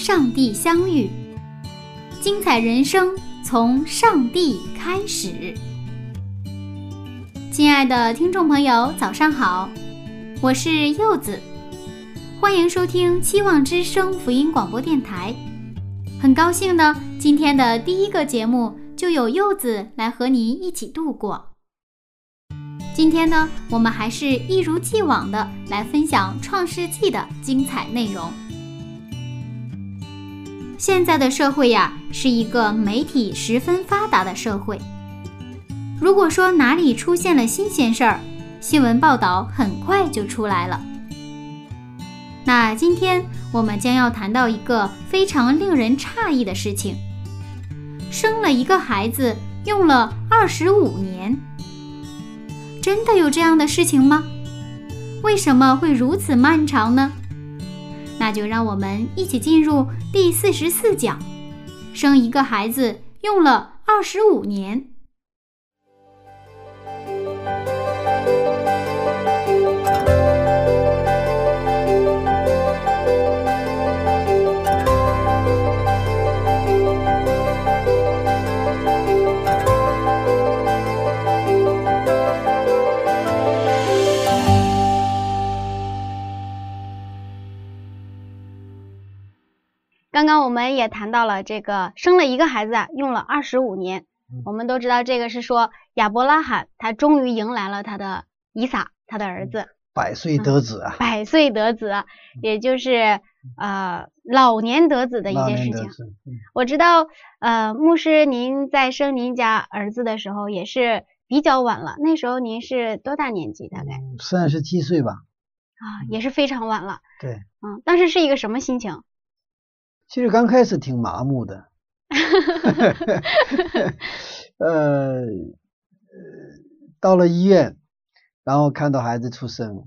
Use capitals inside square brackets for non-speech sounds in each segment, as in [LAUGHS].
上帝相遇。精彩人生从上帝开始。亲爱的听众朋友，早上好，我是柚子，欢迎收听期望之声福音广播电台。很高兴呢，今天的第一个节目就有柚子来和您一起度过。今天呢，我们还是一如既往的来分享《创世纪》的精彩内容。现在的社会呀，是一个媒体十分发达的社会。如果说哪里出现了新鲜事儿，新闻报道很快就出来了。那今天我们将要谈到一个非常令人诧异的事情：生了一个孩子用了二十五年。真的有这样的事情吗？为什么会如此漫长呢？那就让我们一起进入第四十四讲，生一个孩子用了二十五年。刚刚我们也谈到了这个生了一个孩子啊，用了二十五年。我们都知道这个是说亚伯拉罕他终于迎来了他的以撒，他的儿子，百岁得子啊，百岁得子，也就是呃老年得子的一件事情。我知道呃牧师您在生您家儿子的时候也是比较晚了，那时候您是多大年纪？大概三十七岁吧。啊，也是非常晚了。对，嗯，当时是一个什么心情？其实刚开始挺麻木的，呃 [LAUGHS] 呃，到了医院，然后看到孩子出生，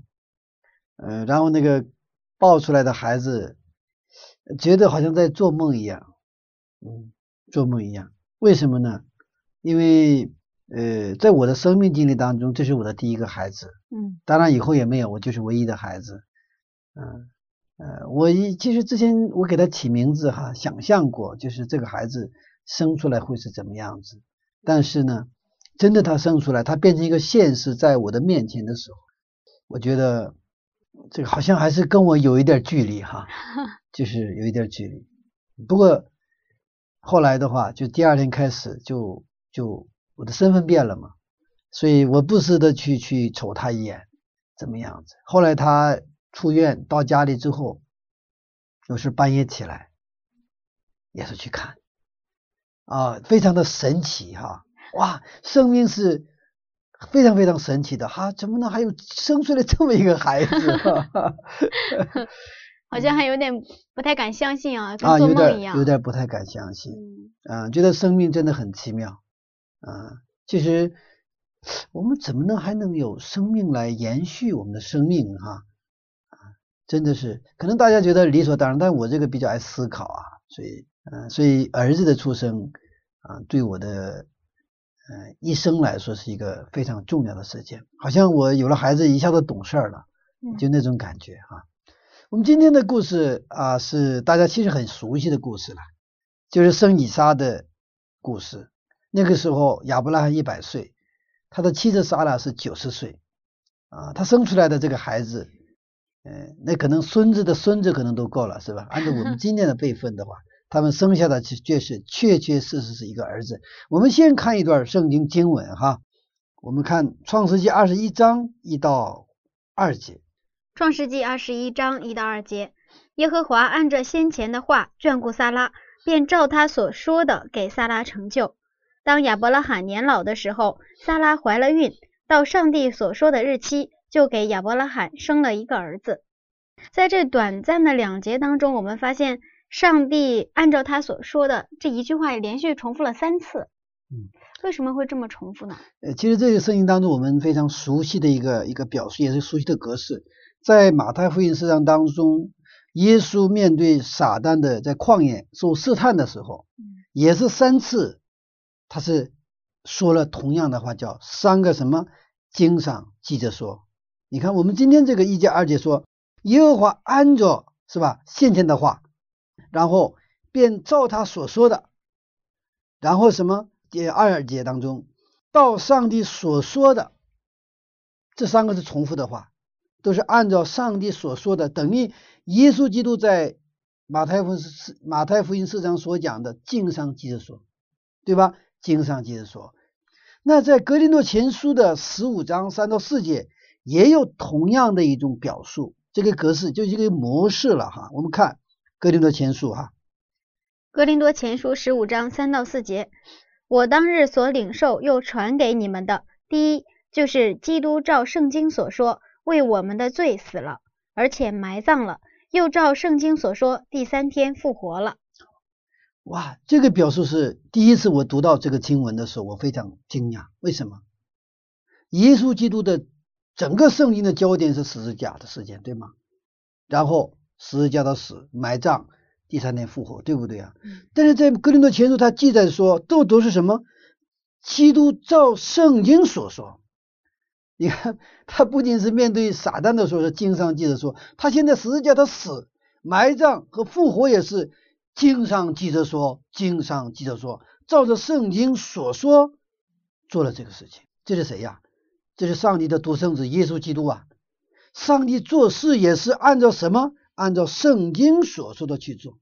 嗯，然后那个抱出来的孩子，觉得好像在做梦一样，嗯，做梦一样。为什么呢？因为呃，在我的生命经历当中，这是我的第一个孩子，嗯，当然以后也没有，我就是唯一的孩子，嗯。呃，我一其实之前我给他起名字哈，想象过就是这个孩子生出来会是怎么样子，但是呢，真的他生出来，他变成一个现实在我的面前的时候，我觉得这个好像还是跟我有一点距离哈，[LAUGHS] 就是有一点距离。不过后来的话，就第二天开始就就我的身份变了嘛，所以我不时的去去瞅他一眼，怎么样子？后来他。出院到家里之后，有时半夜起来也是去看啊，非常的神奇哈！哇，生命是非常非常神奇的哈！怎么能还有生出来这么一个孩子？[LAUGHS] 好像还有点不太敢相信啊，跟做梦一样，有点不太敢相信。嗯，觉得生命真的很奇妙。啊，其实我们怎么能还能有生命来延续我们的生命哈？真的是，可能大家觉得理所当然，但我这个比较爱思考啊，所以，嗯，所以儿子的出生啊，对我的，嗯，一生来说是一个非常重要的事件，好像我有了孩子一下子懂事儿了，就那种感觉啊。我们今天的故事啊，是大家其实很熟悉的故事了，就是生以撒的故事。那个时候亚伯拉罕一百岁，他的妻子莎拉是九十岁，啊，他生出来的这个孩子。嗯，那可能孙子的孙子可能都够了，是吧？按照我们今天的辈分的话，他们生下的确是确确实实是一个儿子。我们先看一段圣经经文哈，我们看创世纪二十一章一到二节。创世纪二十一章一到二节，耶和华按着先前的话眷顾撒拉，便照他所说的给撒拉成就。当亚伯拉罕年老的时候，撒拉怀了孕，到上帝所说的日期，就给亚伯拉罕生了一个儿子。在这短暂的两节当中，我们发现上帝按照他所说的这一句话连续重复了三次。嗯，为什么会这么重复呢？呃，其实这个圣经当中我们非常熟悉的一个一个表述，也是熟悉的格式，在马太福音四章当中，耶稣面对撒旦的在旷野受试探的时候，也是三次，他是说了同样的话，叫三个什么经上记着说。你看我们今天这个一节二节说。耶和华按着是吧先前的话，然后便照他所说的，然后什么第二节当中，到上帝所说的这三个是重复的话，都是按照上帝所说的，等于耶稣基督在马太福四马太福音四章所讲的经上记着说，对吧？经上记着说，那在格林诺前书的十五章三到四节也有同样的一种表述。这个格式就是一个模式了哈，我们看《格林多前书》哈，《格林多前书》十五章三到四节，我当日所领受又传给你们的，第一就是基督照圣经所说为我们的罪死了，而且埋葬了，又照圣经所说第三天复活了。哇，这个表述是第一次我读到这个经文的时候，我非常惊讶，为什么？耶稣基督的。整个圣经的焦点是十字架的事件，对吗？然后十字架的死、埋葬、第三天复活，对不对啊？但是在格林多前书，他记载说，都都是什么？基督照圣经所说。你看，[LAUGHS] 他不仅是面对撒旦的时候是经上记着说，他现在十字架的死、埋葬和复活也是经上记着说，经上记着说，照着圣经所说做了这个事情。这是谁呀？这是上帝的独生子耶稣基督啊！上帝做事也是按照什么？按照圣经所说的去做。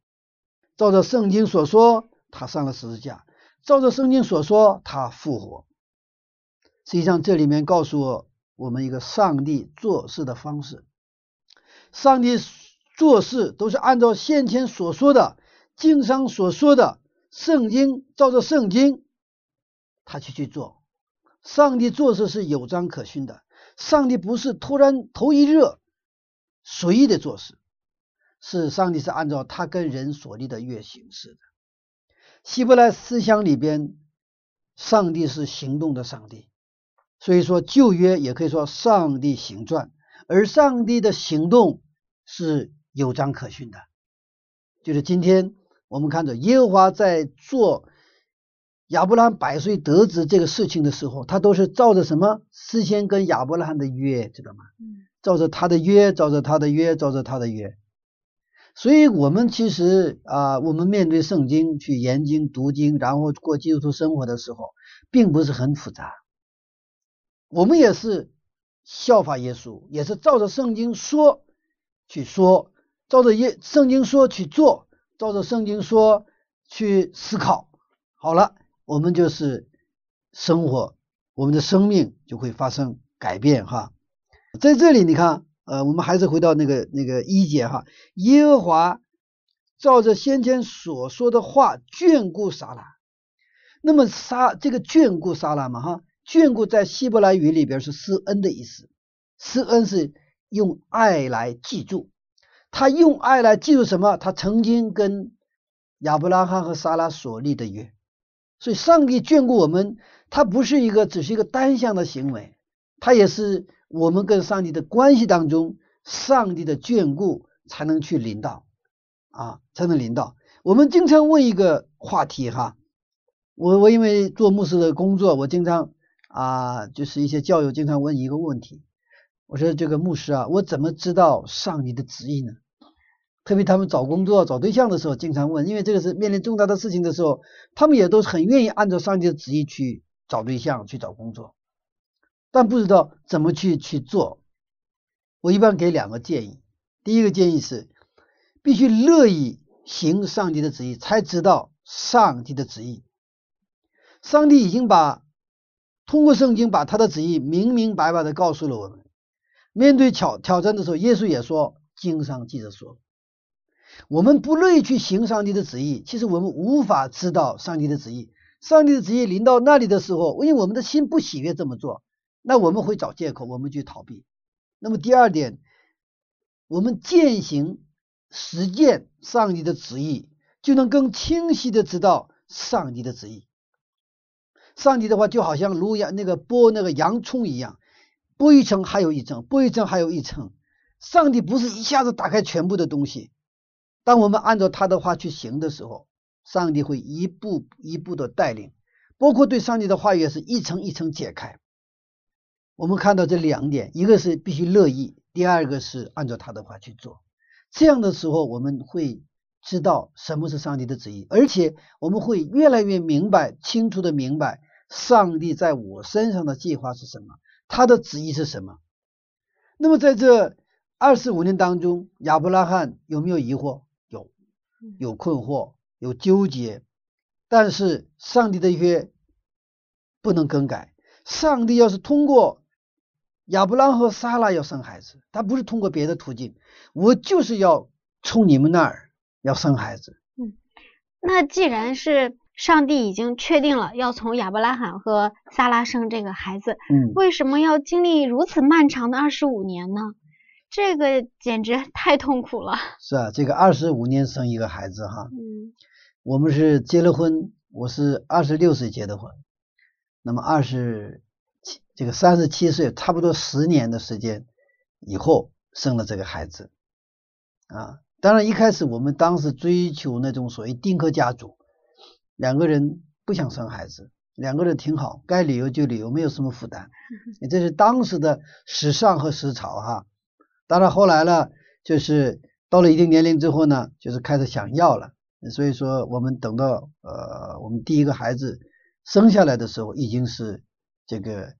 照着圣经所说，他上了十字架；照着圣经所说，他复活。实际上，这里面告诉我们一个上帝做事的方式：上帝做事都是按照先前所说的经上所说的圣经，照着圣经，他去去做。上帝做事是有章可循的，上帝不是突然头一热随意的做事，是上帝是按照他跟人所立的约行事的。希伯来思想里边，上帝是行动的上帝，所以说旧约也可以说上帝行传，而上帝的行动是有章可循的。就是今天我们看着耶和华在做。亚伯拉罕百岁得子这个事情的时候，他都是照着什么？事先跟亚伯拉罕的约，知道吗？嗯，照着他的约，照着他的约，照着他的约。所以，我们其实啊，我们面对圣经去研经读经，然后过基督徒生活的时候，并不是很复杂。我们也是效法耶稣，也是照着圣经说去说，照着耶圣经说去做，照着圣经说去思考。好了。我们就是生活，我们的生命就会发生改变哈。在这里你看，呃，我们还是回到那个那个一节哈。耶和华照着先前所说的话眷顾撒拉。那么撒这个眷顾撒拉嘛哈，眷顾在希伯来语里边是施恩的意思。施恩是用爱来记住，他用爱来记住什么？他曾经跟亚伯拉罕和撒拉所立的约。所以，上帝眷顾我们，它不是一个只是一个单向的行为，它也是我们跟上帝的关系当中，上帝的眷顾才能去领导啊，才能领导。我们经常问一个话题哈，我我因为做牧师的工作，我经常啊，就是一些教友经常问一个问题，我说这个牧师啊，我怎么知道上帝的旨意呢？特别他们找工作、找对象的时候，经常问，因为这个是面临重大的事情的时候，他们也都很愿意按照上帝的旨意去找对象、去找工作，但不知道怎么去去做。我一般给两个建议，第一个建议是，必须乐意行上帝的旨意，才知道上帝的旨意。上帝已经把通过圣经把他的旨意明明白白的告诉了我们。面对挑挑战的时候，耶稣也说，经上记着说。我们不乐意去行上帝的旨意，其实我们无法知道上帝的旨意。上帝的旨意临到那里的时候，因为我们的心不喜悦这么做，那我们会找借口，我们去逃避。那么第二点，我们践行实践上帝的旨意，就能更清晰的知道上帝的旨意。上帝的话就好像如羊那个剥那个洋葱一样，剥一层还有一层，剥一层还有一层。上帝不是一下子打开全部的东西，当我们按照他的话去行的时候，上帝会一步一步的带领，包括对上帝的话语也是一层一层解开。我们看到这两点，一个是必须乐意，第二个是按照他的话去做。这样的时候，我们会知道什么是上帝的旨意，而且我们会越来越明白、清楚的明白上帝在我身上的计划是什么，他的旨意是什么。那么在这。二十五年当中，亚伯拉罕有没有疑惑？有，困惑，有纠结。但是上帝的约不能更改。上帝要是通过亚伯拉罕和撒拉要生孩子，他不是通过别的途径，我就是要从你们那儿要生孩子。嗯，那既然是上帝已经确定了要从亚伯拉罕和撒拉生这个孩子，嗯，为什么要经历如此漫长的二十五年呢？这个简直 [LAUGHS] 太痛苦了。是啊，这个二十五年生一个孩子哈。嗯。我们是结了婚，我是二十六岁结的婚，那么二十七这个三十七岁，差不多十年的时间以后生了这个孩子。啊，当然一开始我们当时追求那种所谓丁克家族，两个人不想生孩子，两个人挺好，该旅游就旅游，没有什么负担。[LAUGHS] 这是当时的时尚和时潮哈。当然后来呢，就是到了一定年龄之后呢，就是开始想要了。所以说，我们等到呃我们第一个孩子生下来的时候，已经是这个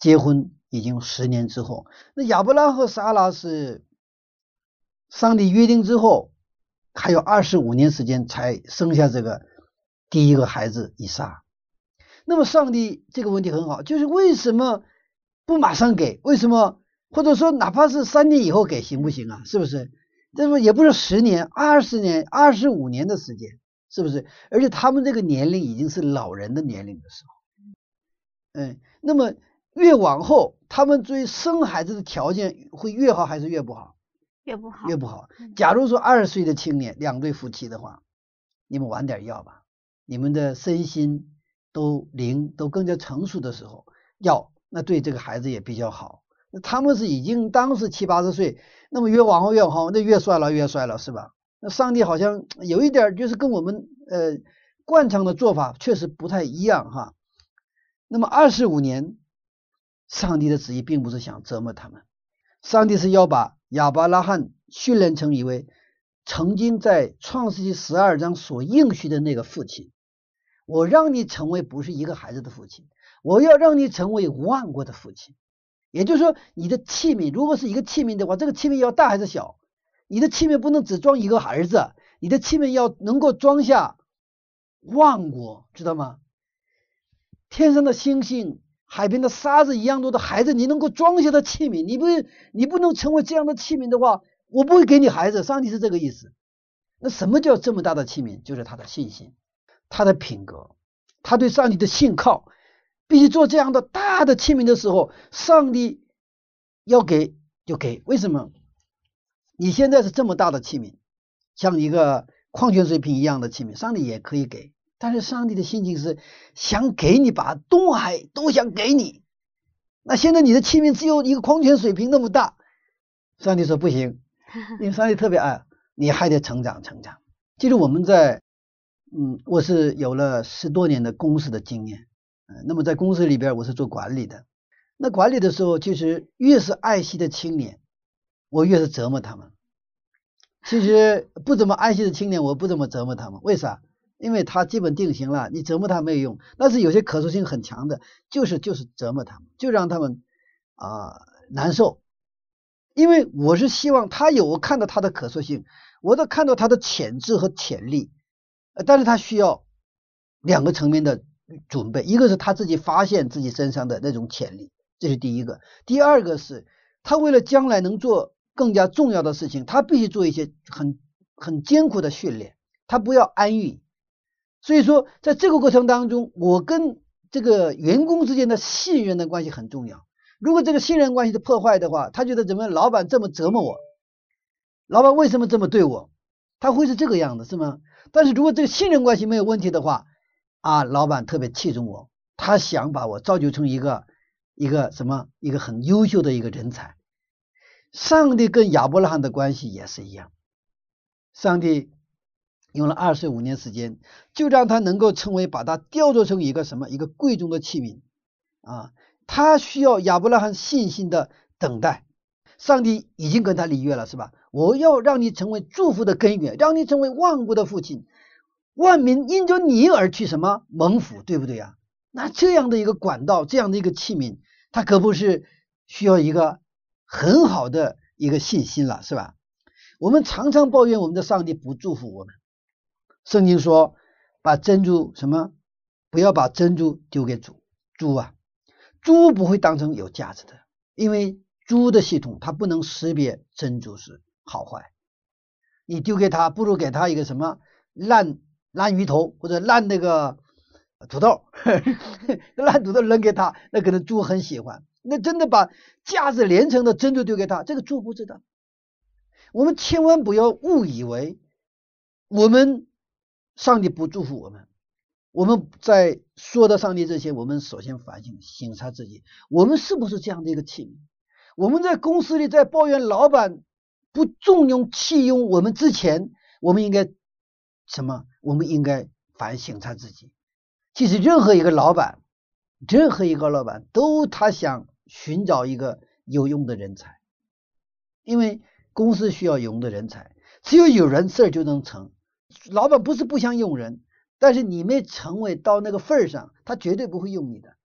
结婚已经十年之后。那亚伯拉和撒拉是上帝约定之后，还有二十五年时间才生下这个第一个孩子以撒。那么上帝这个问题很好，就是为什么不马上给？为什么？或者说，哪怕是三年以后给行不行啊？是不是？这不也不是十年、二十年、二十五年的时间，是不是？而且他们这个年龄已经是老人的年龄的时候，嗯，那么越往后，他们对生孩子的条件会越好还是越不好？越不好，越不好。假如说二十岁的青年，两对夫妻的话，你们晚点要吧，你们的身心都灵都更加成熟的时候要，那对这个孩子也比较好。他们是已经当时七八十岁，那么越往后越往后，那越衰老越衰老是吧？那上帝好像有一点就是跟我们呃惯常的做法确实不太一样哈。那么二十五年，上帝的旨意并不是想折磨他们，上帝是要把亚伯拉罕训练成一位曾经在创世纪十二章所应许的那个父亲。我让你成为不是一个孩子的父亲，我要让你成为万国的父亲。也就是说，你的器皿如果是一个器皿的话，这个器皿要大还是小？你的器皿不能只装一个儿子，你的器皿要能够装下万国，知道吗？天上的星星、海边的沙子一样多的孩子，你能够装下的器皿，你不你不能成为这样的器皿的话，我不会给你孩子。上帝是这个意思。那什么叫这么大的器皿？就是他的信心，他的品格，他对上帝的信靠。必须做这样的大的器皿的时候，上帝要给就给。为什么？你现在是这么大的器皿，像一个矿泉水瓶一样的器皿，上帝也可以给。但是上帝的心情是想给你，把东海都想给你。那现在你的器皿只有一个矿泉水瓶那么大，上帝说不行，[LAUGHS] 因为上帝特别爱，你还得成长成长。其实我们在，嗯，我是有了十多年的公司的经验。那么在公司里边，我是做管理的。那管理的时候，其实越是爱惜的青年，我越是折磨他们。其实不怎么爱惜的青年，我不怎么折磨他们。为啥？因为他基本定型了，你折磨他没有用。但是有些可塑性很强的，就是就是折磨他们，就让他们啊难受。因为我是希望他有我看到他的可塑性，我都看到他的潜质和潜力。但是他需要两个层面的。准备，一个是他自己发现自己身上的那种潜力，这是第一个；第二个是他为了将来能做更加重要的事情，他必须做一些很很艰苦的训练，他不要安逸。所以说，在这个过程当中，我跟这个员工之间的信任的关系很重要。如果这个信任关系的破坏的话，他觉得怎么老板这么折磨我，老板为什么这么对我，他会是这个样子，是吗？但是如果这个信任关系没有问题的话，啊，老板特别器重我，他想把我造就成一个一个什么一个很优秀的一个人才。上帝跟亚伯拉罕的关系也是一样，上帝。用了二十五年时间，就让他能够成为把他雕琢成一个什么一个贵重的器皿啊！他需要亚伯拉罕信心的等待。上帝已经跟他立约了，是吧？我要让你成为祝福的根源，让你成为万国的父亲，万民因着你而去什么蒙福，对不对呀？那这样的一个管道，这样的一个器皿，它可不是需要一个很好的一个信心了，是吧？我们常常抱怨我们的上帝不祝福我们。圣经说：“把珍珠什么？不要把珍珠丢给猪。猪啊，猪不会当成有价值的，因为猪的系统它不能识别珍珠是好坏。你丢给他，不如给他一个什么烂烂鱼头或者烂那个土豆，[LAUGHS] 烂土豆扔给他，那可能猪很喜欢。那真的把价值连城的珍珠丢给他，这个猪不知道。我们千万不要误以为我们。”上帝不祝福我们，我们在说到上帝之前，我们首先反省、审查自己，我们是不是这样的一个器皿？我们在公司里在抱怨老板不重用、弃用我们之前，我们应该什么？我们应该反省他自己。其实任何一个老板，任何一个老板都他想寻找一个有用的人才，因为公司需要有用的人才，只有有人事儿就能成。老板不是不想用人，但是你没成为到那个份儿上，他绝对不会用你的。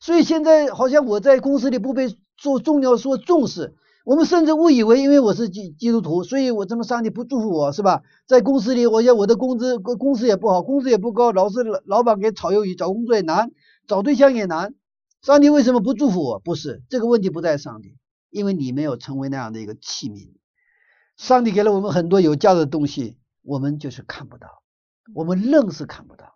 所以现在好像我在公司里不被做重要说重视，我们甚至误以为因为我是基基督徒，所以我怎么上帝不祝福我是吧？在公司里，我要我的工资工资也不好，工资也不高，老是老板给炒鱿鱼，找工作也难，找对象也难。上帝为什么不祝福我？不是这个问题不在上帝，因为你没有成为那样的一个器皿。上帝给了我们很多有价值的东西。我们就是看不到，我们愣是看不到。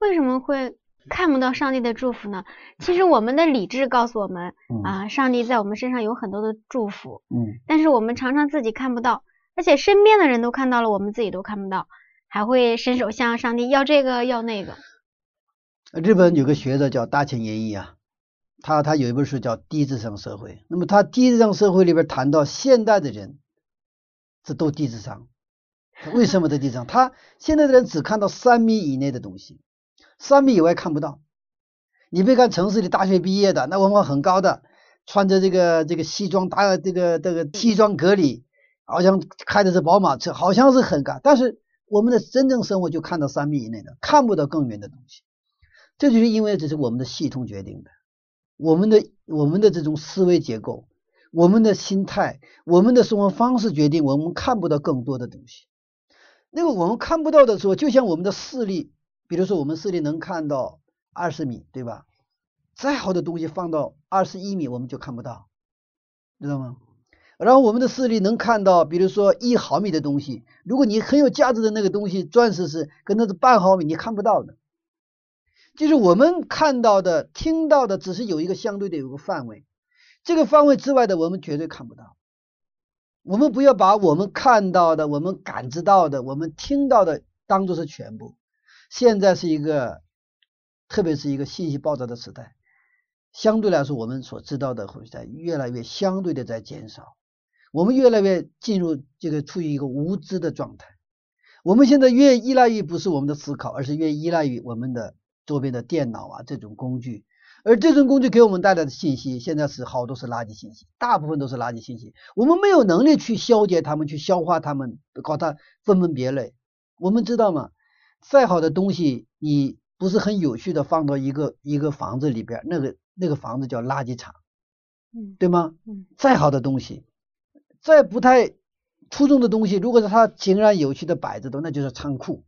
为什么会看不到上帝的祝福呢？其实我们的理智告诉我们啊，上帝在我们身上有很多的祝福。嗯。但是我们常常自己看不到，而且身边的人都看到了，我们自己都看不到，还会伸手向上帝要这个要那个。日本有个学者叫大前研一啊，他他有一本书叫《低智商社会》，那么他低智商社会里边谈到现代的人这都低智商。为什么在地上？他现在的人只看到三米以内的东西，三米以外看不到。你别看城市里大学毕业的，那文化很高的，穿着这个这个西装，打这个这个西装革履，好像开的是宝马车，好像是很高。但是我们的真正生活就看到三米以内的，看不到更远的东西。这就是因为这是我们的系统决定的，我们的我们的这种思维结构，我们的心态，我们的生活方式决定我们看不到更多的东西。那个我们看不到的时候，就像我们的视力，比如说我们视力能看到二十米，对吧？再好的东西放到二十一米，我们就看不到，知道吗？然后我们的视力能看到，比如说一毫米的东西，如果你很有价值的那个东西，钻石是跟它是半毫米，你看不到的。就是我们看到的、听到的，只是有一个相对的有个范围，这个范围之外的，我们绝对看不到。我们不要把我们看到的、我们感知到的、我们听到的当做是全部。现在是一个，特别是一个信息爆炸的时代，相对来说，我们所知道的会在越来越相对的在减少。我们越来越进入这个处于一个无知的状态。我们现在越依赖于不是我们的思考，而是越依赖于我们的周边的电脑啊这种工具。而这种工具给我们带来的信息，现在是好多是垃圾信息，大部分都是垃圾信息。我们没有能力去消解它们，去消化它们，搞它分门别类。我们知道吗？再好的东西，你不是很有序的放到一个一个房子里边，那个那个房子叫垃圾场，嗯，对吗？嗯，再好的东西，再不太出众的东西，如果是它井然有序的摆着的，那就是仓库，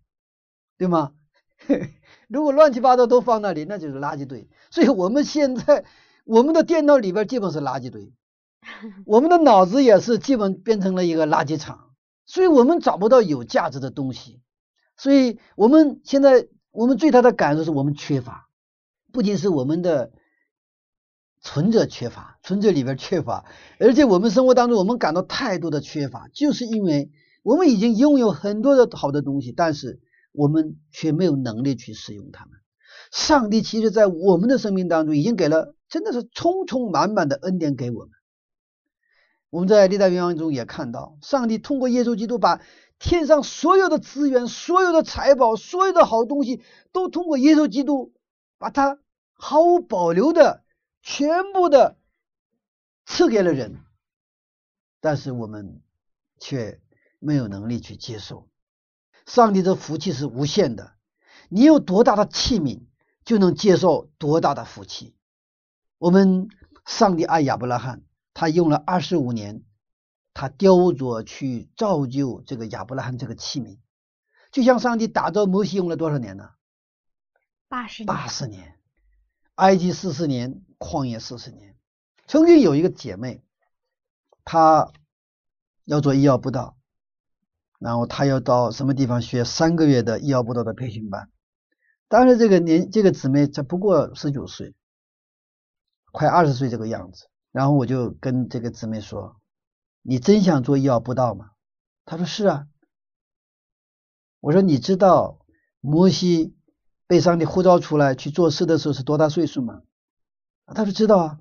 对吗？[LAUGHS] 如果乱七八糟都放那里，那就是垃圾堆。所以我们现在，我们的电脑里边基本是垃圾堆，[LAUGHS] 我们的脑子也是基本变成了一个垃圾场。所以我们找不到有价值的东西。所以我们现在我们最大的感受是我们缺乏，不仅是我们的存着缺乏，存着里边缺乏，而且我们生活当中我们感到太多的缺乏，就是因为我们已经拥有很多的好的东西，但是我们却没有能力去使用它们。上帝其实在我们的生命当中已经给了，真的是充充满满的恩典给我们。我们在历代愿望中也看到，上帝通过耶稣基督把天上所有的资源、所有的财宝、所有的好东西，都通过耶稣基督把它毫无保留的全部的赐给了人，但是我们却没有能力去接受。上帝的福气是无限的，你有多大的器皿？就能接受多大的福气？我们上帝爱亚伯拉罕，他用了二十五年，他雕琢去造就这个亚伯拉罕这个器皿，就像上帝打造摩西用了多少年呢？八十八十年，埃及四十年，旷野四十年。曾经有一个姐妹，她要做医药布道，然后她要到什么地方学三个月的医药布道的培训班。当时这个年这个姊妹才不过十九岁，快二十岁这个样子。然后我就跟这个姊妹说：“你真想做医药布道吗？”他说：“是啊。”我说：“你知道摩西被上帝呼召出来去做事的时候是多大岁数吗？”他说：“知道啊。”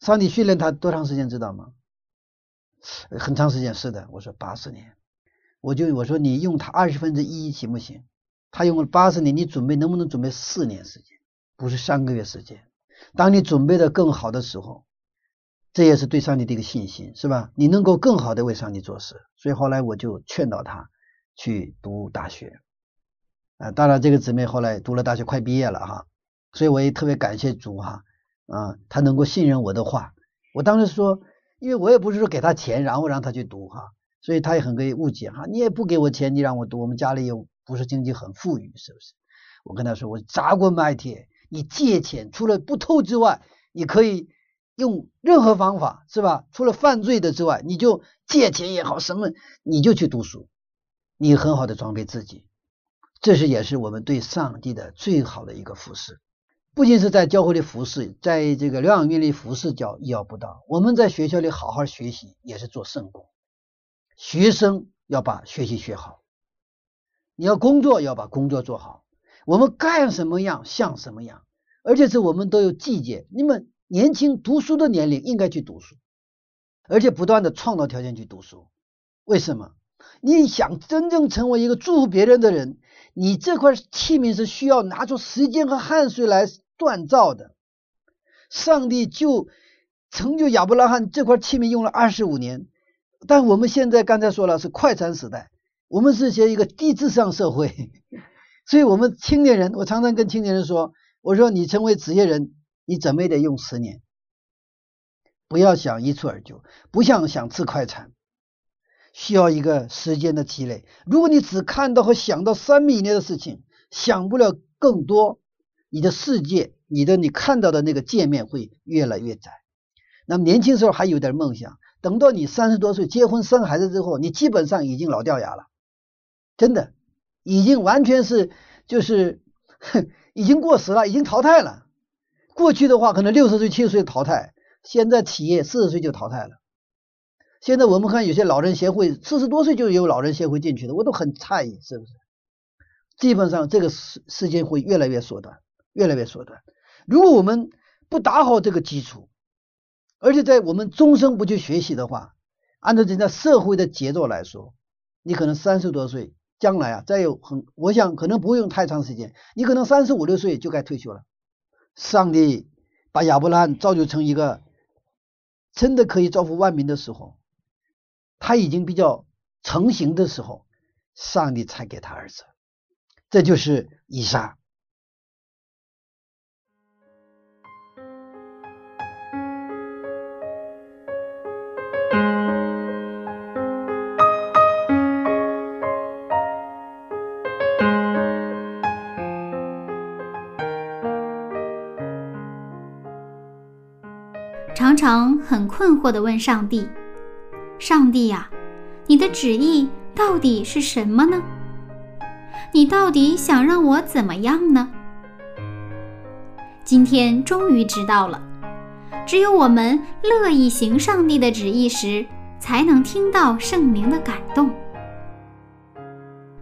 上帝训练他多长时间知道吗？很长时间，是的。我说八十年，我就我说你用他二十分之一行不行？他用了八十年，你准备能不能准备四年时间？不是三个月时间。当你准备的更好的时候，这也是对上帝的一个信心，是吧？你能够更好的为上帝做事。所以后来我就劝导他去读大学。啊，当然这个姊妹后来读了大学，快毕业了哈。所以我也特别感谢主哈，啊，他能够信任我的话。我当时说，因为我也不是说给他钱，然后让他去读哈，所以他也很可以误解哈。你也不给我钱，你让我读，我们家里又。不是经济很富裕，是不是？我跟他说，我砸锅卖铁，你借钱除了不偷之外，你可以用任何方法，是吧？除了犯罪的之外，你就借钱也好，什么你就去读书，你很好的装备自己，这是也是我们对上帝的最好的一个服饰。不仅是在教会里服侍，在这个疗养院里服侍，叫医药不到。我们在学校里好好学习，也是做圣工。学生要把学习学好。你要工作，要把工作做好。我们干什么样像什么样，而且是我们都有季节。你们年轻读书的年龄应该去读书，而且不断的创造条件去读书。为什么？你想真正成为一个祝福别人的人，你这块器皿是需要拿出时间和汗水来锻造的。上帝就成就亚伯拉罕这块器皿用了二十五年，但我们现在刚才说了是快餐时代。我们是些一个低智商社会，[LAUGHS] 所以我们青年人，我常常跟青年人说：“我说你成为职业人，你怎么也得用十年，不要想一蹴而就，不像想吃快餐，需要一个时间的积累。如果你只看到和想到三米以内的事情，想不了更多，你的世界，你的你看到的那个界面会越来越窄。那么年轻时候还有点梦想，等到你三十多岁结婚生孩子之后，你基本上已经老掉牙了。”真的，已经完全是就是，[LAUGHS] 哼已经过时了，已经淘汰了。过去的话，可能六十岁、七十岁淘汰，现在企业四十岁就淘汰了。现在我们看有些老人协会，四十多岁就有老人协会进去的，我都很诧异，是不是？基本上这个时时间会越来越缩短，越来越缩短。如果我们不打好这个基础，而且在我们终生不去学习的话，按照现在社会的节奏来说，你可能三十多岁。将来啊，再有很，我想可能不用太长时间，你可能三十五六岁就该退休了。上帝把亚伯拉罕造就成一个真的可以造福万民的时候，他已经比较成型的时候，上帝才给他儿子，这就是以撒。常常很困惑地问上帝：“上帝呀，你的旨意到底是什么呢？”你到底想让我怎么样呢？今天终于知道了，只有我们乐意行上帝的旨意时，才能听到圣灵的感动。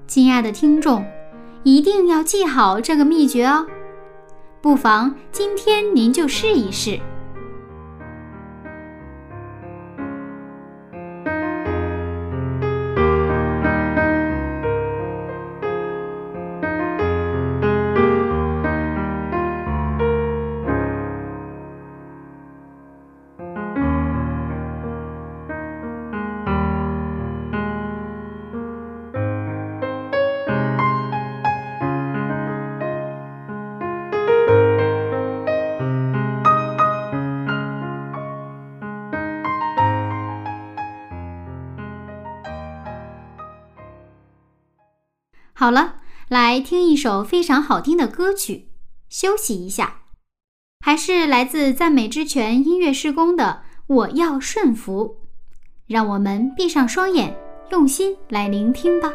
亲爱的听众，一定要记好这个秘诀哦，不妨今天您就试一试。好了，来听一首非常好听的歌曲，休息一下。还是来自赞美之泉音乐施工的《我要顺服》，让我们闭上双眼，用心来聆听吧。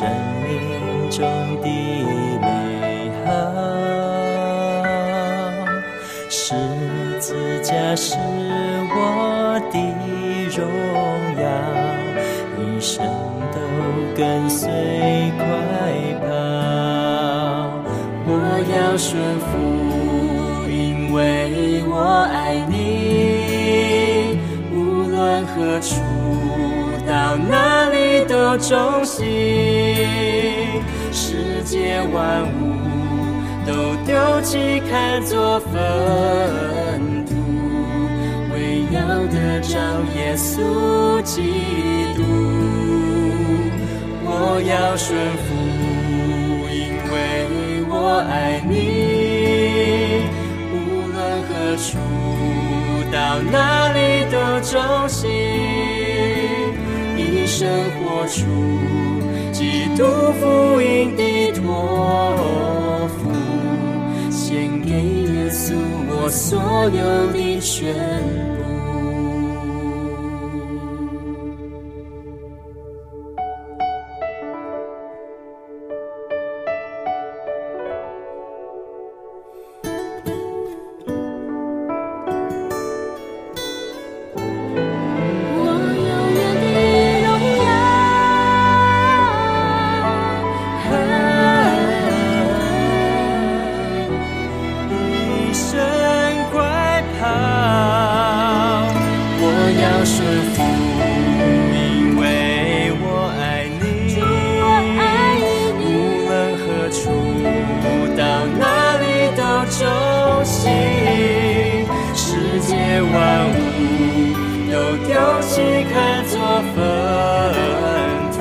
生命中的美好。十字架是我的荣耀，一生都跟随快跑。我要顺服，因为我爱你，无论何处到哪里。里都忠心。世界万物都丢弃，看作粪土，为要得着耶稣基督。我要顺服，因为我爱你。无论何处到哪里都忠心，生活出基督福音的托付，献给耶稣我所有的全中心，世界万物都丢弃，看作粪土，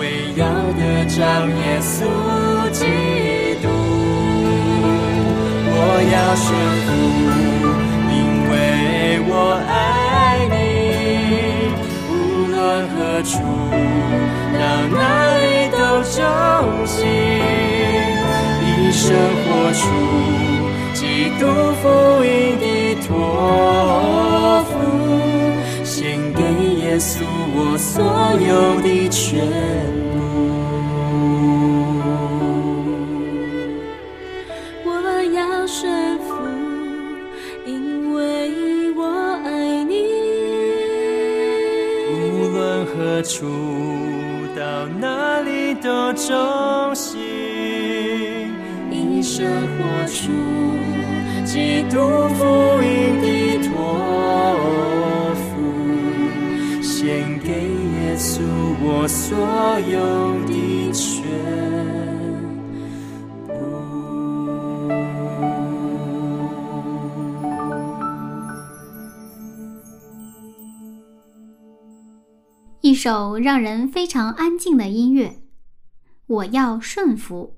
唯有得着耶稣基督。我要宣布，因为我爱你，无论何处，到哪里都中心。生活出基督福音的托付，献给耶稣我所有的全部。我要顺服，因为我爱你。无论何。处到哪里都忠心，生活出基督福音的托付，献给耶稣我所有的全。一首让人非常安静的音乐，我要顺服。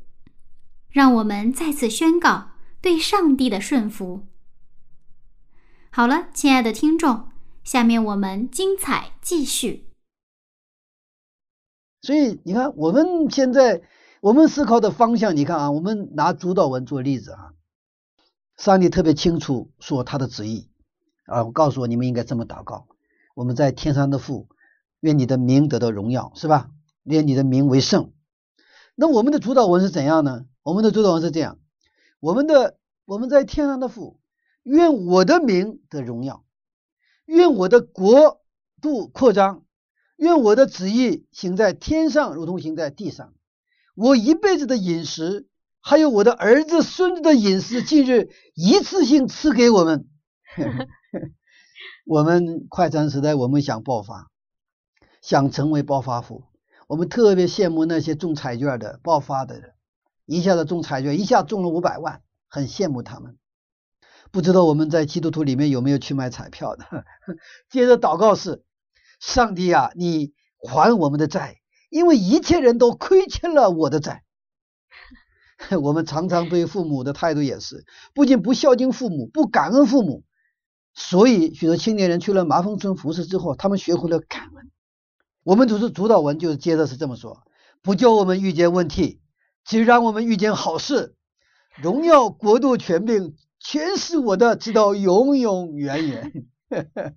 让我们再次宣告对上帝的顺服。好了，亲爱的听众，下面我们精彩继续。所以你看，我们现在我们思考的方向，你看啊，我们拿主导文做例子啊。上帝特别清楚说他的旨意啊，我告诉我你们应该这么祷告：我们在天上的父。愿你的名得到荣耀，是吧？愿你的名为圣。那我们的主导文是怎样呢？我们的主导文是这样：我们的我们在天上的父，愿我的名得荣耀，愿我的国度扩张，愿我的旨意行在天上，如同行在地上。我一辈子的饮食，还有我的儿子孙子的饮食，近日一次性赐给我们。[LAUGHS] 我们快餐时代，我们想爆发。想成为暴发户，我们特别羡慕那些中彩券的爆发的人，一下子中彩券，一下中了五百万，很羡慕他们。不知道我们在基督徒里面有没有去买彩票的？[LAUGHS] 接着祷告是：上帝啊，你还我们的债，因为一切人都亏欠了我的债。[LAUGHS] 我们常常对父母的态度也是，不仅不孝敬父母，不感恩父母，所以许多青年人去了麻风村服侍之后，他们学会了感恩。我们组织主导文就是接着是这么说：不叫我们遇见问题，只让我们遇见好事。荣耀国度权柄全是我的，直到永永远远。[LAUGHS]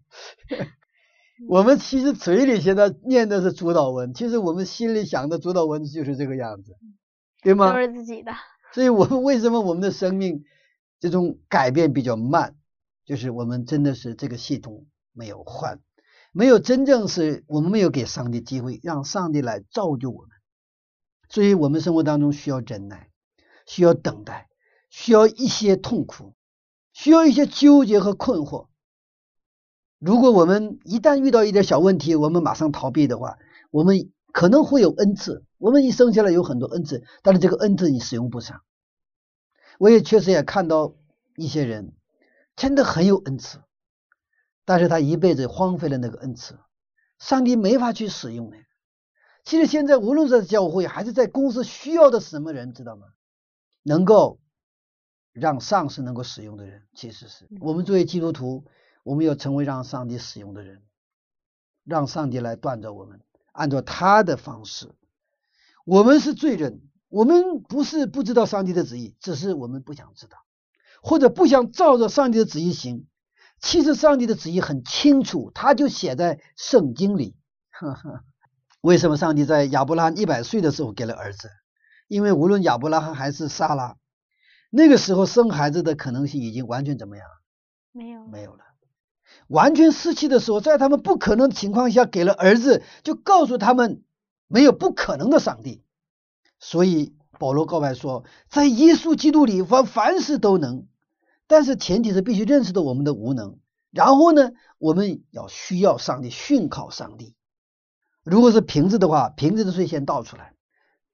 我们其实嘴里现在念的是主导文，其实我们心里想的主导文就是这个样子，对吗？都是自己的。所以我们为什么我们的生命这种改变比较慢，就是我们真的是这个系统没有换。没有真正是我们没有给上帝机会，让上帝来造就我们，所以我们生活当中需要忍耐，需要等待，需要一些痛苦，需要一些纠结和困惑。如果我们一旦遇到一点小问题，我们马上逃避的话，我们可能会有恩赐。我们一生下来有很多恩赐，但是这个恩赐你使用不上。我也确实也看到一些人真的很有恩赐。但是他一辈子荒废了那个恩赐，上帝没法去使用那个。其实现在无论是在教会还是在公司，需要的什么人知道吗？能够让上司能够使用的人，其实是我们作为基督徒，我们要成为让上帝使用的人，让上帝来锻造我们，按照他的方式。我们是罪人，我们不是不知道上帝的旨意，只是我们不想知道，或者不想照着上帝的旨意行。其实上帝的旨意很清楚，他就写在圣经里。[LAUGHS] 为什么上帝在亚伯拉罕一百岁的时候给了儿子？因为无论亚伯拉罕还是撒拉，那个时候生孩子的可能性已经完全怎么样？没有，没有了，完全失去的时候，在他们不可能的情况下给了儿子，就告诉他们没有不可能的上帝。所以保罗告白说，在耶稣基督里，凡凡事都能。但是前提是必须认识到我们的无能，然后呢，我们要需要上帝，训考上帝。如果是瓶子的话，瓶子的水先倒出来，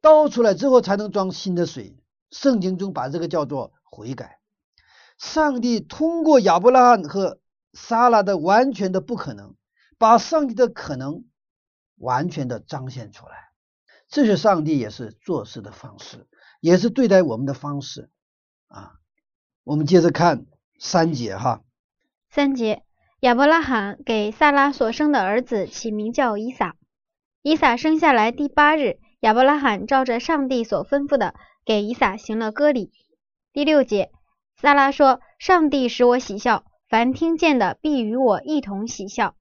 倒出来之后才能装新的水。圣经中把这个叫做悔改。上帝通过亚伯拉罕和撒拉的完全的不可能，把上帝的可能完全的彰显出来。这是上帝也是做事的方式，也是对待我们的方式啊。我们接着看三节哈。三节，亚伯拉罕给萨拉所生的儿子起名叫以撒。以撒生下来第八日，亚伯拉罕照着上帝所吩咐的，给以撒行了割礼。第六节，萨拉说：“上帝使我喜笑，凡听见的必与我一同喜笑。”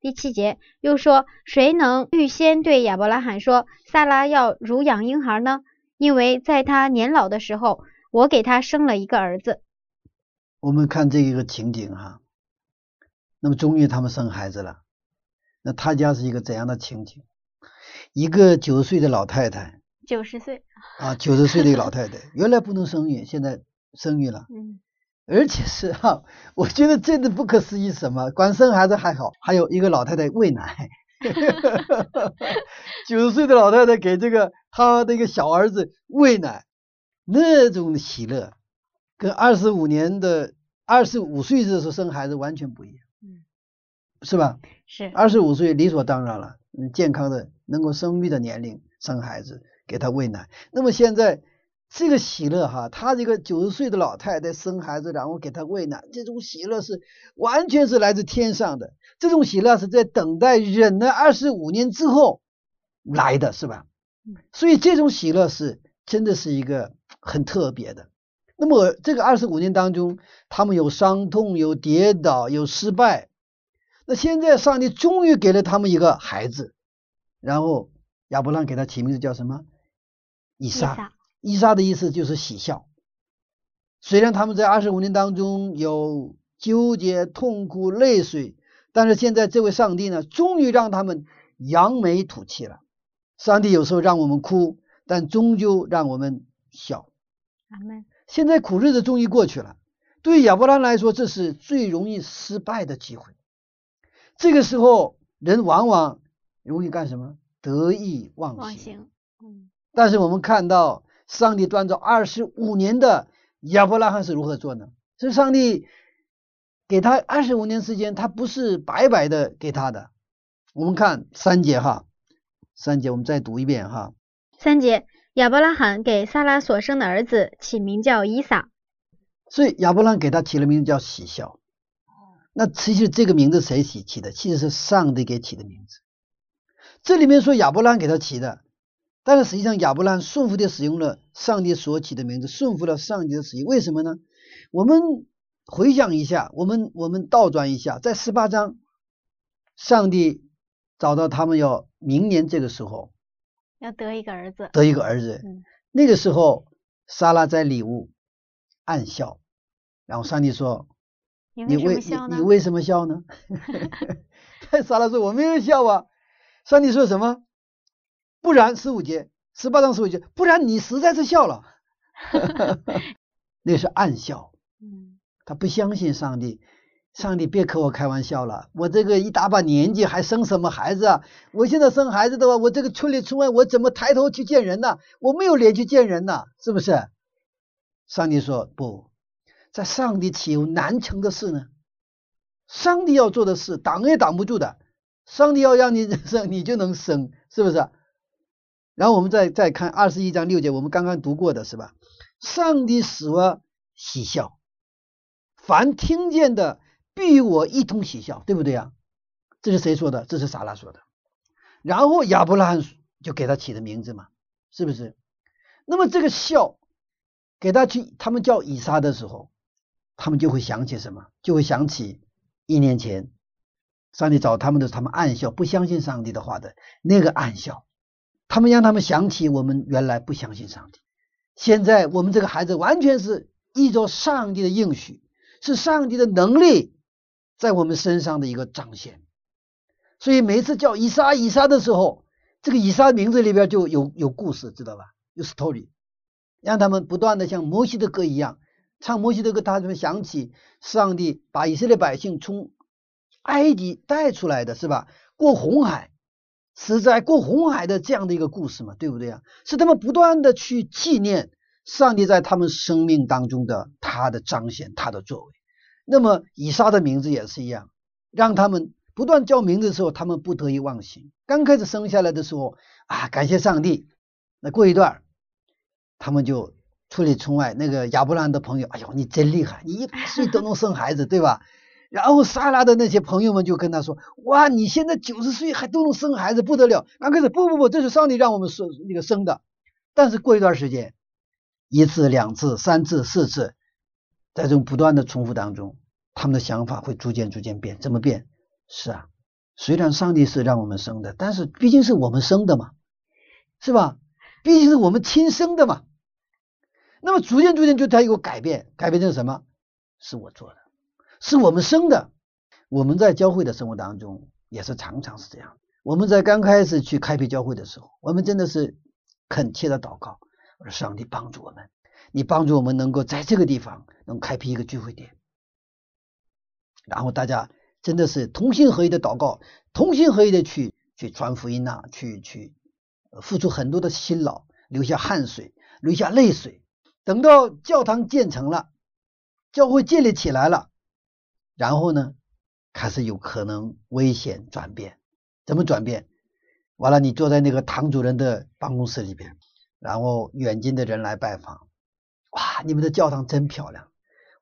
第七节又说：“谁能预先对亚伯拉罕说，萨拉要乳养婴孩呢？因为在他年老的时候，我给他生了一个儿子。”我们看这一个情景哈，那么终于他们生孩子了，那他家是一个怎样的情景？一个九十岁的老太太九十岁。啊，九十岁的一个老太太，[LAUGHS] 原来不能生育，现在生育了，嗯，而且是哈，我觉得真的不可思议，什么光生孩子还好，还有一个老太太喂奶，九十岁的老太太给这个她的一个小儿子喂奶，那种喜乐，跟二十五年的二十五岁的时候生孩子完全不一样，嗯，是吧？是。二十五岁理所当然了，嗯，健康的能够生育的年龄生孩子。给他喂奶，那么现在这个喜乐哈，他这个九十岁的老太太生孩子，然后给他喂奶，这种喜乐是完全是来自天上的，这种喜乐是在等待忍了二十五年之后来的是吧？所以这种喜乐是真的是一个很特别的。那么这个二十五年当中，他们有伤痛，有跌倒，有失败，那现在上帝终于给了他们一个孩子，然后亚伯拉给他起名字叫什么？伊莎，伊莎的意思就是喜笑。虽然他们在二十五年当中有纠结、痛苦、泪水，但是现在这位上帝呢，终于让他们扬眉吐气了。上帝有时候让我们哭，但终究让我们笑。现在苦日子终于过去了。对亚伯拉来说，这是最容易失败的机会。这个时候，人往往容易干什么？得意忘形。嗯。但是我们看到，上帝端着二十五年的亚伯拉罕是如何做呢？是上帝给他二十五年时间，他不是白白的给他的。我们看三节哈，三节我们再读一遍哈。三节，亚伯拉罕给萨拉所生的儿子起名叫以撒，所以亚伯拉罕给他起了名字叫喜笑。那其实这个名字谁起起的？其实是上帝给起的名字。这里面说亚伯拉罕给他起的。但是实际上，亚伯拉罕顺服地使用了上帝所起的名字，顺服了上帝的旨意。为什么呢？我们回想一下，我们我们倒转一下，在十八章，上帝找到他们要明年这个时候要得一个儿子，得一个儿子。那个时候，莎拉在里屋暗笑，然后上帝说：“你为你你为什么笑呢？” [LAUGHS] 莎拉说：“我没有笑啊。”上帝说什么？不然十五节，十八章十五节，不然你实在是笑了，[LAUGHS] 那是暗笑。嗯，他不相信上帝，上帝别和我开玩笑了，我这个一大把年纪还生什么孩子啊？我现在生孩子的话，我这个村里村外我怎么抬头去见人呢？我没有脸去见人呐，是不是？上帝说不在上帝岂有难成的事呢？上帝要做的事挡也挡不住的，上帝要让你 [LAUGHS] 生，你就能生，是不是？然后我们再再看二十一章六节，我们刚刚读过的是吧？上帝使我喜笑，凡听见的必与我一同喜笑，对不对啊？这是谁说的？这是撒拉说的。然后亚伯拉罕就给他起的名字嘛，是不是？那么这个笑给他去，他们叫以撒的时候，他们就会想起什么？就会想起一年前上帝找他们的，他们暗笑，不相信上帝的话的那个暗笑。他们让他们想起我们原来不相信上帝，现在我们这个孩子完全是依着上帝的应许，是上帝的能力在我们身上的一个彰显。所以每次叫以撒以撒的时候，这个以撒名字里边就有有故事，知道吧？有 story，让他们不断的像摩西的歌一样唱摩西的歌，他们想起上帝把以色列百姓从埃及带出来的是吧？过红海。是在过红海的这样的一个故事嘛，对不对啊？是他们不断的去纪念上帝在他们生命当中的他的彰显，他的作为。那么以撒的名字也是一样，让他们不断叫名字的时候，他们不得意忘形。刚开始生下来的时候啊，感谢上帝。那过一段，他们就出里村外，那个亚伯兰的朋友，哎呦，你真厉害，你一百岁都能生孩子，对吧？然后莎拉的那些朋友们就跟他说：“哇，你现在九十岁还都能生孩子，不得了！”刚开始不不不，这是上帝让我们生那个生的。但是过一段时间，一次、两次、三次、四次，在这种不断的重复当中，他们的想法会逐渐逐渐变。怎么变？是啊，虽然上帝是让我们生的，但是毕竟是我们生的嘛，是吧？毕竟是我们亲生的嘛。那么逐渐逐渐就他有个改变，改变成什么？是我做的。是我们生的，我们在教会的生活当中也是常常是这样。我们在刚开始去开辟教会的时候，我们真的是恳切的祷告，我说上帝帮助我们，你帮助我们能够在这个地方能开辟一个聚会点，然后大家真的是同心合一的祷告，同心合一的去去传福音呐，去去付出很多的辛劳，流下汗水，流下泪水，等到教堂建成了，教会建立起来了，然后呢，开始有可能危险转变，怎么转变？完了，你坐在那个唐主任的办公室里边，然后远近的人来拜访，哇，你们的教堂真漂亮，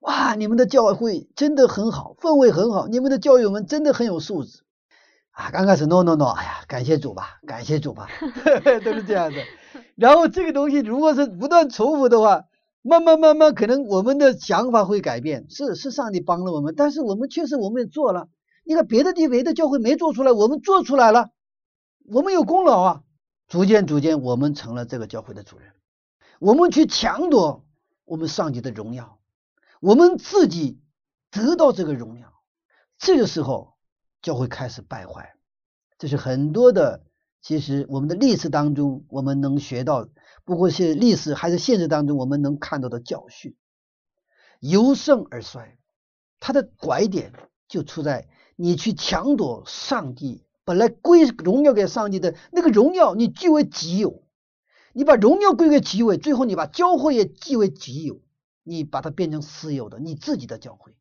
哇，你们的教会真的很好，氛围很好，你们的教友们真的很有素质啊！刚开始 no no no，哎呀，感谢主吧，感谢主吧，[LAUGHS] 都是这样的。[LAUGHS] 然后这个东西如果是不断重复的话，慢慢慢慢，可能我们的想法会改变。是是，上帝帮了我们，但是我们确实我们也做了。你看别的地别的教会没做出来，我们做出来了。我们有功劳啊！逐渐逐渐，我们成了这个教会的主人。我们去抢夺我们上级的荣耀，我们自己得到这个荣耀。这个时候，教会开始败坏。这是很多的，其实我们的历史当中，我们能学到，不过是历史还是现实当中我们能看到的教训。由盛而衰，它的拐点就出在你去抢夺上帝。本来归荣耀给上帝的那个荣耀，你据为己有，你把荣耀归给己有，最后你把教会也据为己有，你把它变成私有的，你自己的教会。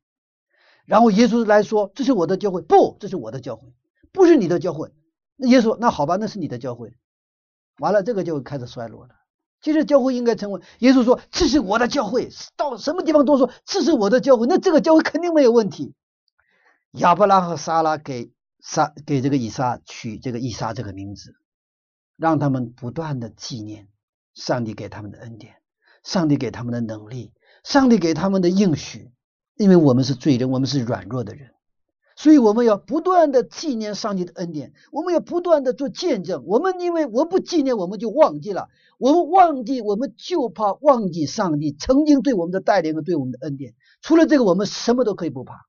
然后耶稣来说：“这是我的教会。”不，这是我的教会，不是你的教会。那耶稣说，那好吧，那是你的教会。完了，这个就开始衰落了。其实教会应该成为耶稣说：“这是我的教会。”到什么地方都说：“这是我的教会。”那这个教会肯定没有问题。亚伯拉和撒拉给。撒给这个以撒取这个以撒这个名字，让他们不断的纪念上帝给他们的恩典，上帝给他们的能力，上帝给他们的应许。因为我们是罪人，我们是软弱的人，所以我们要不断的纪念上帝的恩典，我们要不断的做见证。我们因为我不纪念，我们就忘记了，我们忘记，我们就怕忘记上帝曾经对我们的带领和对我们的恩典。除了这个，我们什么都可以不怕。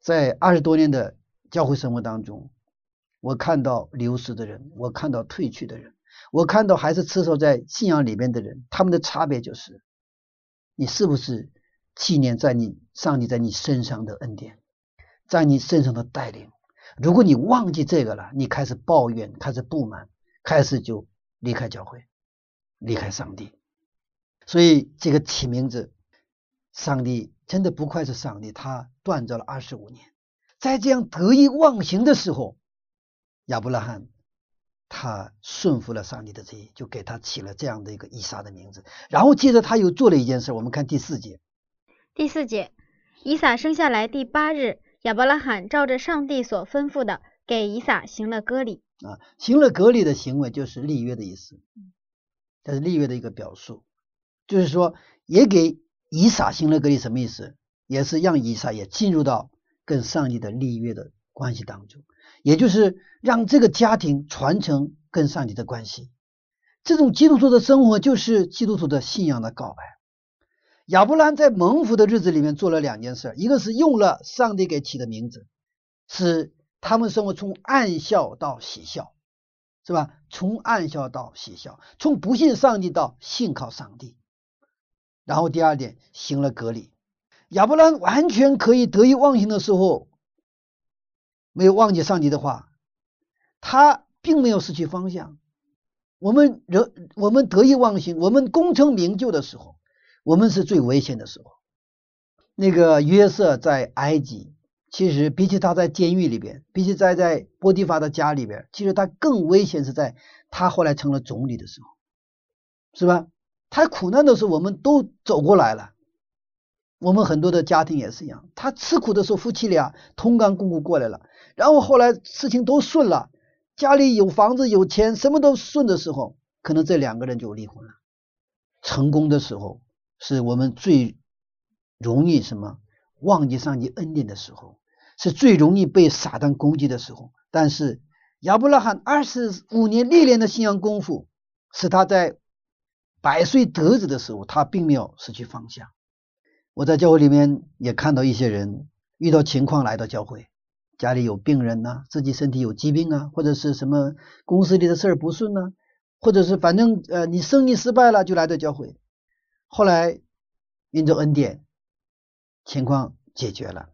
在二十多年的。教会生活当中，我看到流失的人，我看到退去的人，我看到还是持守在信仰里面的人，他们的差别就是，你是不是纪念在你上帝在你身上的恩典，在你身上的带领？如果你忘记这个了，你开始抱怨，开始不满，开始就离开教会，离开上帝。所以这个起名字，上帝真的不愧是上帝，他锻造了二十五年。在这样得意忘形的时候，亚伯拉罕他顺服了上帝的旨意，就给他起了这样的一个以撒的名字。然后接着他又做了一件事，我们看第四节。第四节，以撒生下来第八日，亚伯拉罕照着上帝所吩咐的，给以撒行了割礼。啊，行了割礼的行为就是立约的意思，这是立约的一个表述，就是说也给以撒行了割礼，什么意思？也是让以撒也进入到。跟上帝的立约的关系当中，也就是让这个家庭传承跟上帝的关系。这种基督徒的生活就是基督徒的信仰的告白。亚伯兰在蒙福的日子里面做了两件事，一个是用了上帝给起的名字，使他们生活从暗笑到喜笑，是吧？从暗笑到喜笑，从不信上帝到信靠上帝。然后第二点，行了隔离。亚伯兰完全可以得意忘形的时候，没有忘记上帝的话，他并没有失去方向。我们人，我们得意忘形，我们功成名就的时候，我们是最危险的时候。那个约瑟在埃及，其实比起他在监狱里边，比起在在波提法的家里边，其实他更危险是在他后来成了总理的时候，是吧？他苦难的时候，我们都走过来了。我们很多的家庭也是一样，他吃苦的时候，夫妻俩同甘共苦过来了，然后后来事情都顺了，家里有房子有钱，什么都顺的时候，可能这两个人就离婚了。成功的时候，是我们最容易什么忘记上帝恩典的时候，是最容易被撒旦攻击的时候。但是亚伯拉罕二十五年历练的信仰功夫，使他在百岁得子的时候，他并没有失去方向。我在教会里面也看到一些人遇到情况来到教会，家里有病人呐，自己身体有疾病啊，或者是什么公司里的事儿不顺呢，或者是反正呃你生意失败了就来到教会。后来因着恩典，情况解决了，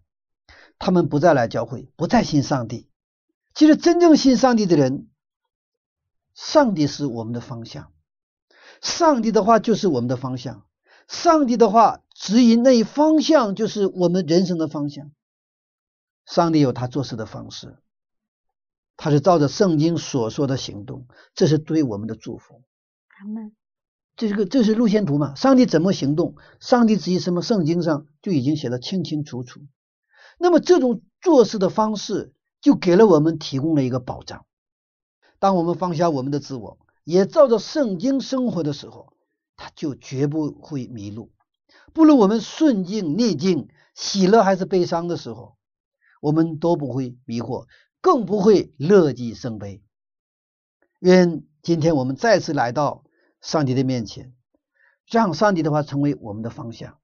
他们不再来教会，不再信上帝。其实真正信上帝的人，上帝是我们的方向，上帝的话就是我们的方向，上帝的话指引那一方向就是我们人生的方向。上帝有他做事的方式，他是照着圣经所说的行动，这是对我们的祝福。阿门。这是个这是路线图嘛？上帝怎么行动？上帝旨意什么？圣经上就已经写的清清楚楚。那么这种做事的方式，就给了我们提供了一个保障。当我们放下我们的自我，也照着圣经生活的时候，他就绝不会迷路。不论我们顺境逆境、喜乐还是悲伤的时候，我们都不会迷惑，更不会乐极生悲。愿今天我们再次来到。上帝的面前，让上帝的话成为我们的方向。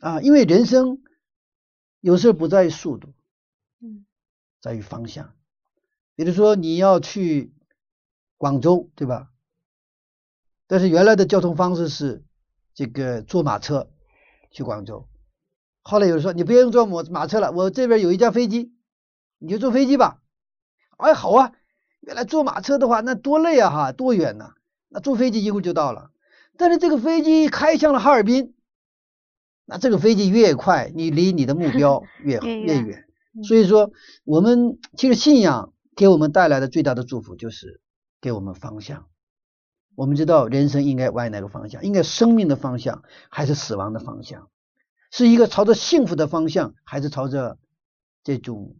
啊，因为人生有时候不在于速度，嗯，在于方向。比如说你要去广州，对吧？但是原来的交通方式是这个坐马车去广州。后来有人说你不用坐马马车了，我这边有一架飞机，你就坐飞机吧。哎，好啊，原来坐马车的话那多累啊，哈，多远呢？那坐飞机一会儿就到了，但是这个飞机开向了哈尔滨，那这个飞机越快，你离你的目标 [LAUGHS] 越越远。所以说，我们其实信仰给我们带来的最大的祝福就是给我们方向。我们知道人生应该往哪个方向？应该生命的方向还是死亡的方向？是一个朝着幸福的方向，还是朝着这种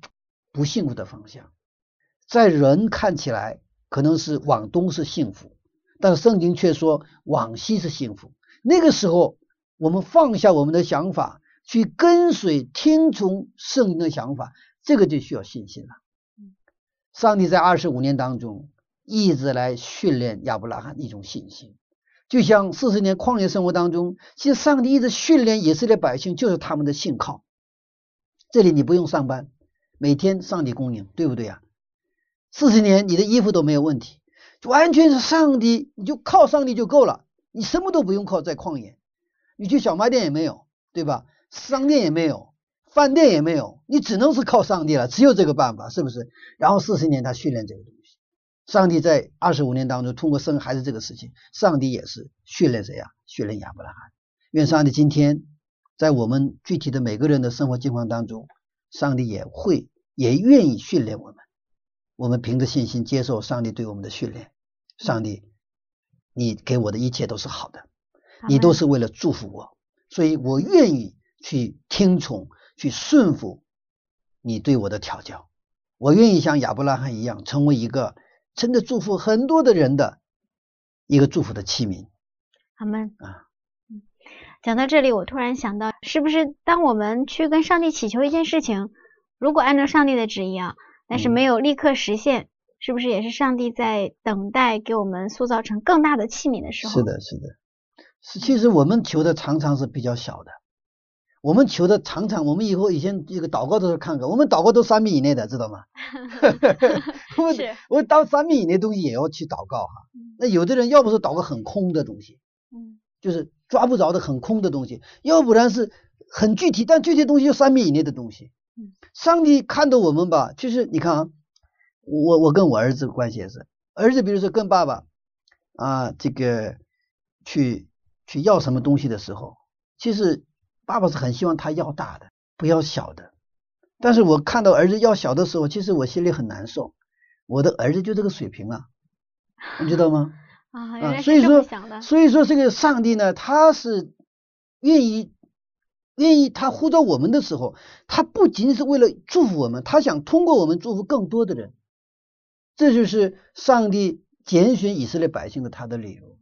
不幸福的方向？在人看起来，可能是往东是幸福。但圣经却说往昔是幸福。那个时候，我们放下我们的想法，去跟随、听从圣经的想法，这个就需要信心了。上帝在二十五年当中一直来训练亚伯拉罕一种信心，就像四十年旷野生活当中，其实上帝一直训练以色列百姓，就是他们的信靠。这里你不用上班，每天上帝供应，对不对呀？四十年你的衣服都没有问题。完全是上帝，你就靠上帝就够了，你什么都不用靠，在旷野，你去小卖店也没有，对吧？商店也没有，饭店也没有，你只能是靠上帝了，只有这个办法，是不是？然后四十年他训练这个东西，上帝在二十五年当中通过生孩子这个事情，上帝也是训练谁呀？训练亚伯拉罕。愿上帝今天在我们具体的每个人的生活境况当中，上帝也会也愿意训练我们。我们凭着信心接受上帝对我们的训练。上帝，你给我的一切都是好的，你都是为了祝福我，所以我愿意去听从、去顺服你对我的调教。我愿意像亚伯拉罕一样，成为一个真的祝福很多的人的一个祝福的器皿。阿门啊。讲到这里，我突然想到，是不是当我们去跟上帝祈求一件事情，如果按照上帝的旨意啊？但是没有立刻实现，是不是也是上帝在等待给我们塑造成更大的器皿的时候？是的，是的。是，其实我们求的常常是比较小的。我们求的常常，我们以后以前这个祷告的时候看看，我们祷告都三米以内的，知道吗？[LAUGHS] 是。我到三米以内东西也要去祷告哈。那有的人要不是祷告很空的东西，嗯，就是抓不着的很空的东西，要不然是很具体，但具体东西就三米以内的东西。上帝看到我们吧，就是你看啊，我我跟我儿子关系也是，儿子比如说跟爸爸啊，这个去去要什么东西的时候，其实爸爸是很希望他要大的，不要小的。但是我看到儿子要小的时候，其实我心里很难受。我的儿子就这个水平啊，你知道吗？[LAUGHS] 啊，所以说，所以说这个上帝呢，他是愿意。愿意他呼召我们的时候，他不仅是为了祝福我们，他想通过我们祝福更多的人。这就是上帝拣选以色列百姓的他的理由。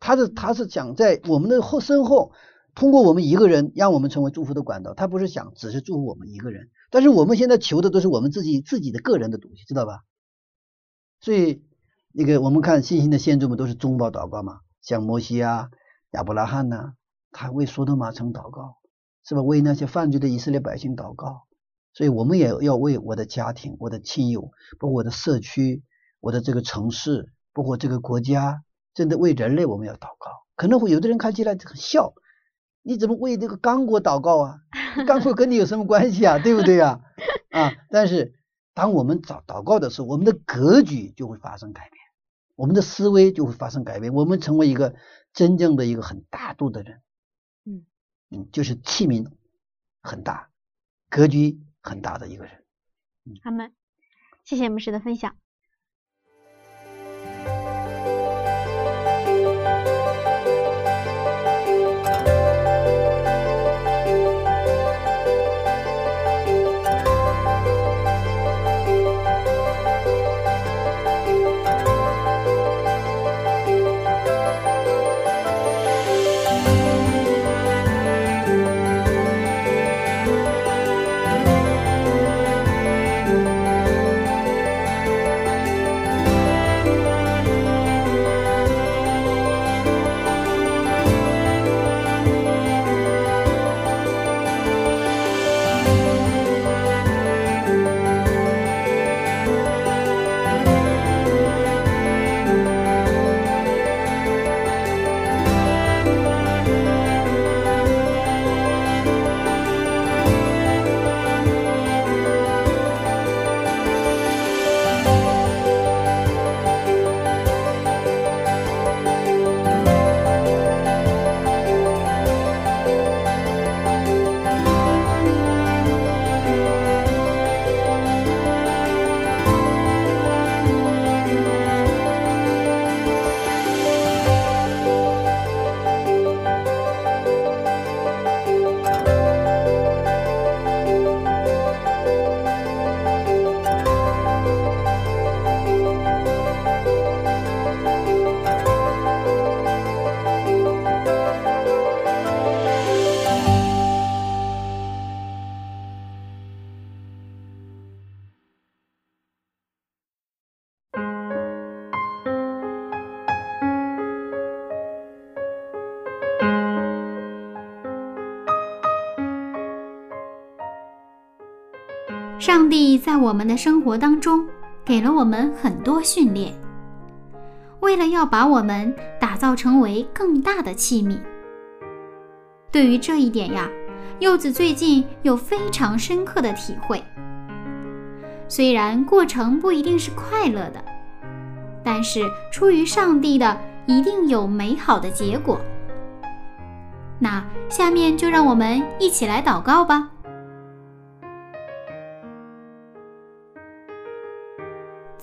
他是他是想在我们的后身后，通过我们一个人，让我们成为祝福的管道。他不是想只是祝福我们一个人，但是我们现在求的都是我们自己自己的个人的东西，知道吧？所以那个我们看信心的先祖们都是中保祷告嘛，像摩西啊、亚伯拉罕呐。他为索多玛城祷告，是吧？为那些犯罪的以色列百姓祷告。所以我们也要为我的家庭、我的亲友，包括我的社区、我的这个城市，包括这个国家，真的为人类我们要祷告。可能会有的人看起来很笑，你怎么为这个刚果祷告啊？刚果跟你有什么关系啊？对不对呀？啊！但是当我们祷祷告的时候，我们的格局就会发生改变，我们的思维就会发生改变，我们成为一个真正的一个很大度的人。嗯嗯，就是器皿很大，格局很大的一个人。阿门。谢谢牧师的分享。上帝在我们的生活当中给了我们很多训练，为了要把我们打造成为更大的器皿。对于这一点呀，柚子最近有非常深刻的体会。虽然过程不一定是快乐的，但是出于上帝的一定有美好的结果。那下面就让我们一起来祷告吧。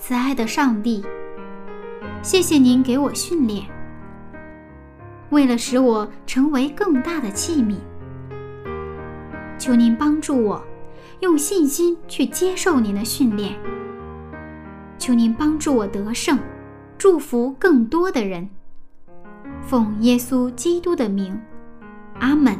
慈爱的上帝，谢谢您给我训练，为了使我成为更大的器皿。求您帮助我，用信心去接受您的训练。求您帮助我得胜，祝福更多的人。奉耶稣基督的名，阿门。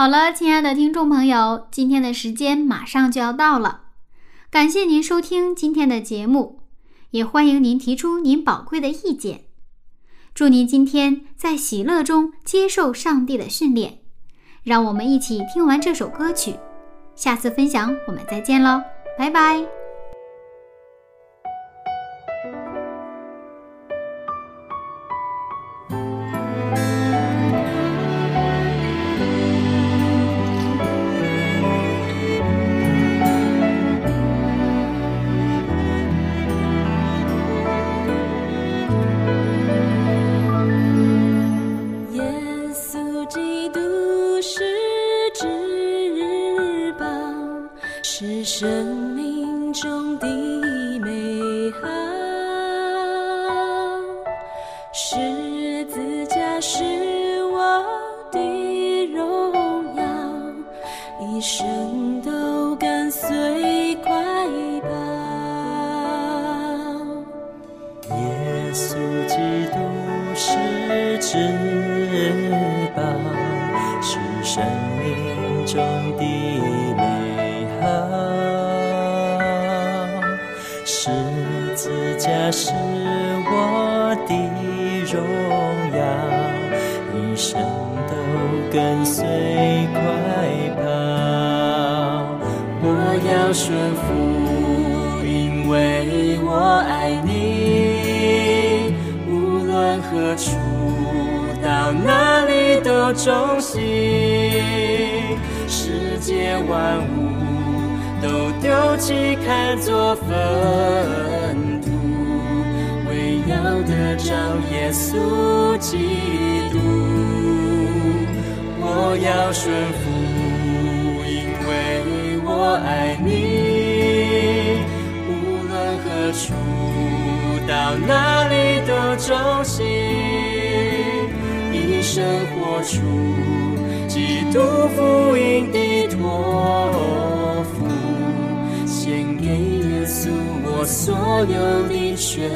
好了，亲爱的听众朋友，今天的时间马上就要到了，感谢您收听今天的节目，也欢迎您提出您宝贵的意见。祝您今天在喜乐中接受上帝的训练。让我们一起听完这首歌曲，下次分享我们再见喽，拜拜。生命中的美好，十字架是我的荣耀，一生都跟随快跑。耶稣基督是真。是我的荣耀，一生都跟随快跑。我要顺服，因为我爱你，无论何处，到哪里都忠心。世界万物都丢弃，看作粪，得着耶稣基督。我要顺服，因为我爱你，无论何处，到哪里都忠心，一生活出基督福音的托付，献给耶稣我所有的全